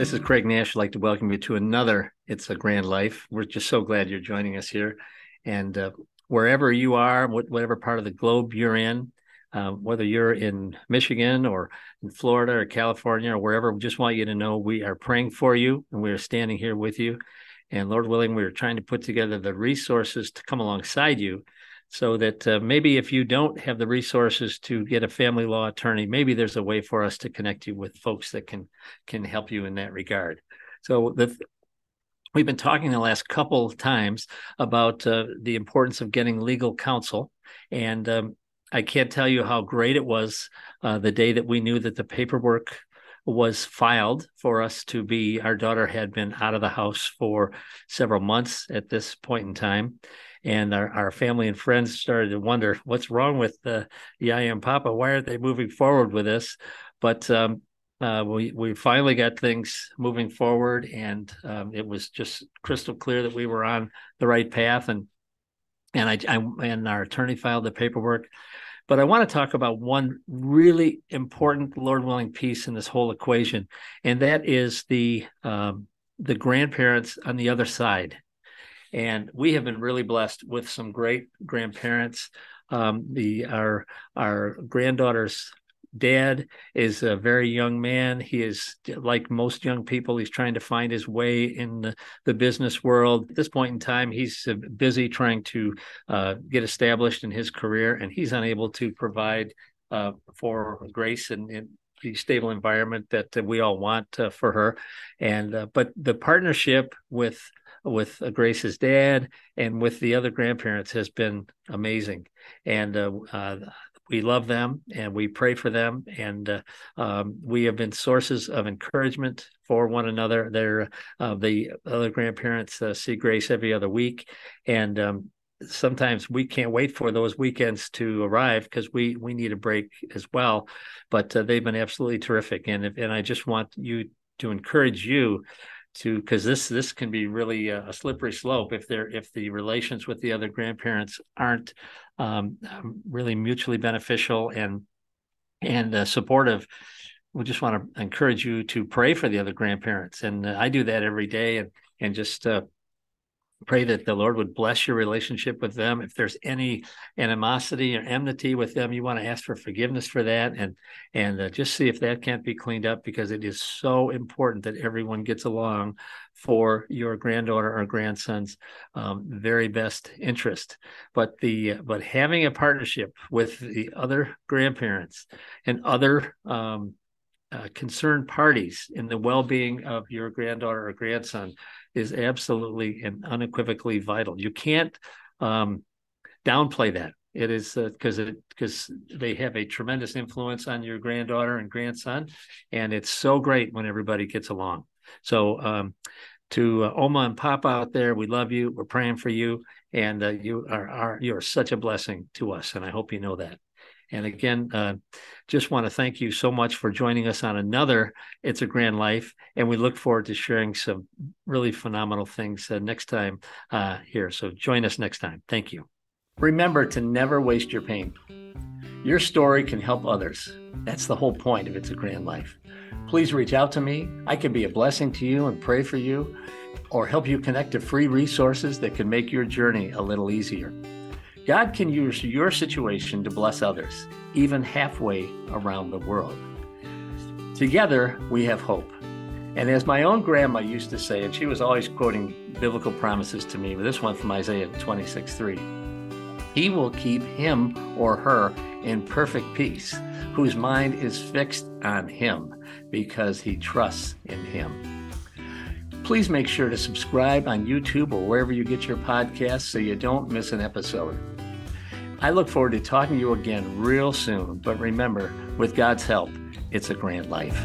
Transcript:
this is Craig Nash. I'd like to welcome you to another It's a Grand Life. We're just so glad you're joining us here. And uh, wherever you are, whatever part of the globe you're in, uh, whether you're in Michigan or in Florida or California or wherever, we just want you to know we are praying for you and we are standing here with you. And Lord willing, we are trying to put together the resources to come alongside you so that uh, maybe if you don't have the resources to get a family law attorney maybe there's a way for us to connect you with folks that can can help you in that regard. So the we've been talking the last couple of times about uh, the importance of getting legal counsel. And um, i can't tell you how great it was uh, the day that we knew that the paperwork was filed for us to be our daughter had been out of the house for several months at this point in time and our, our family and friends started to wonder what's wrong with uh, Yaya and Papa. Why aren't they moving forward with this? But um, uh, we we finally got things moving forward, and um, it was just crystal clear that we were on the right path. And and I, I and our attorney filed the paperwork. But I want to talk about one really important, Lord willing, piece in this whole equation, and that is the um, the grandparents on the other side. And we have been really blessed with some great grandparents. Um, the our our granddaughter's dad is a very young man. He is like most young people. He's trying to find his way in the, the business world. At this point in time, he's busy trying to uh, get established in his career, and he's unable to provide uh, for Grace and, and the stable environment that we all want uh, for her. And uh, but the partnership with with Grace's dad and with the other grandparents has been amazing. And uh, uh, we love them and we pray for them. And uh, um, we have been sources of encouragement for one another. They're, uh, the other grandparents uh, see Grace every other week. And um, sometimes we can't wait for those weekends to arrive because we we need a break as well but uh, they've been absolutely terrific and and I just want you to encourage you to because this this can be really a, slippery slope if they're if the relations with the other grandparents aren't um, really mutually beneficial and and uh, supportive. We just want to encourage you to pray for the other grandparents and uh, i do that every day and and just uh, pray that the Lord would bless your relationship with them. If there's any animosity or enmity with them, you want to ask for forgiveness for that, and and uh, just see if that can't be cleaned up because it is so important that everyone gets along for your granddaughter or grandson's um, very best interest. But the but having a partnership with the other grandparents and other um, uh, concerned parties in the well-being of your granddaughter or grandson is absolutely and unequivocally vital. You can't um, downplay that. It is because uh, it because they have a tremendous influence on your granddaughter and grandson, and it's so great when everybody gets along. So, um, to uh, Oma and Papa out there, we love you. We're praying for you, and uh, you are, are you are such a blessing to us, and I hope you know that. And again, uh, just want to thank you so much for joining us on another It's a Grand Life. And we look forward to sharing some really phenomenal things uh, next time uh, here. So join us next time. Thank you. Remember to never waste your pain. Your story can help others. That's the whole point of It's a Grand Life. Please reach out to me. I can be a blessing to you and pray for you or help you connect to free resources that can make your journey a little easier. God can use your situation to bless others, even halfway around the world. Together, we have hope. And as my own grandma used to say, and she was always quoting biblical promises to me, but this one from Isaiah 26 3 He will keep him or her in perfect peace, whose mind is fixed on him because he trusts in him. Please make sure to subscribe on YouTube or wherever you get your podcasts so you don't miss an episode. I look forward to talking to you again real soon, but remember, with God's help, it's a grand life.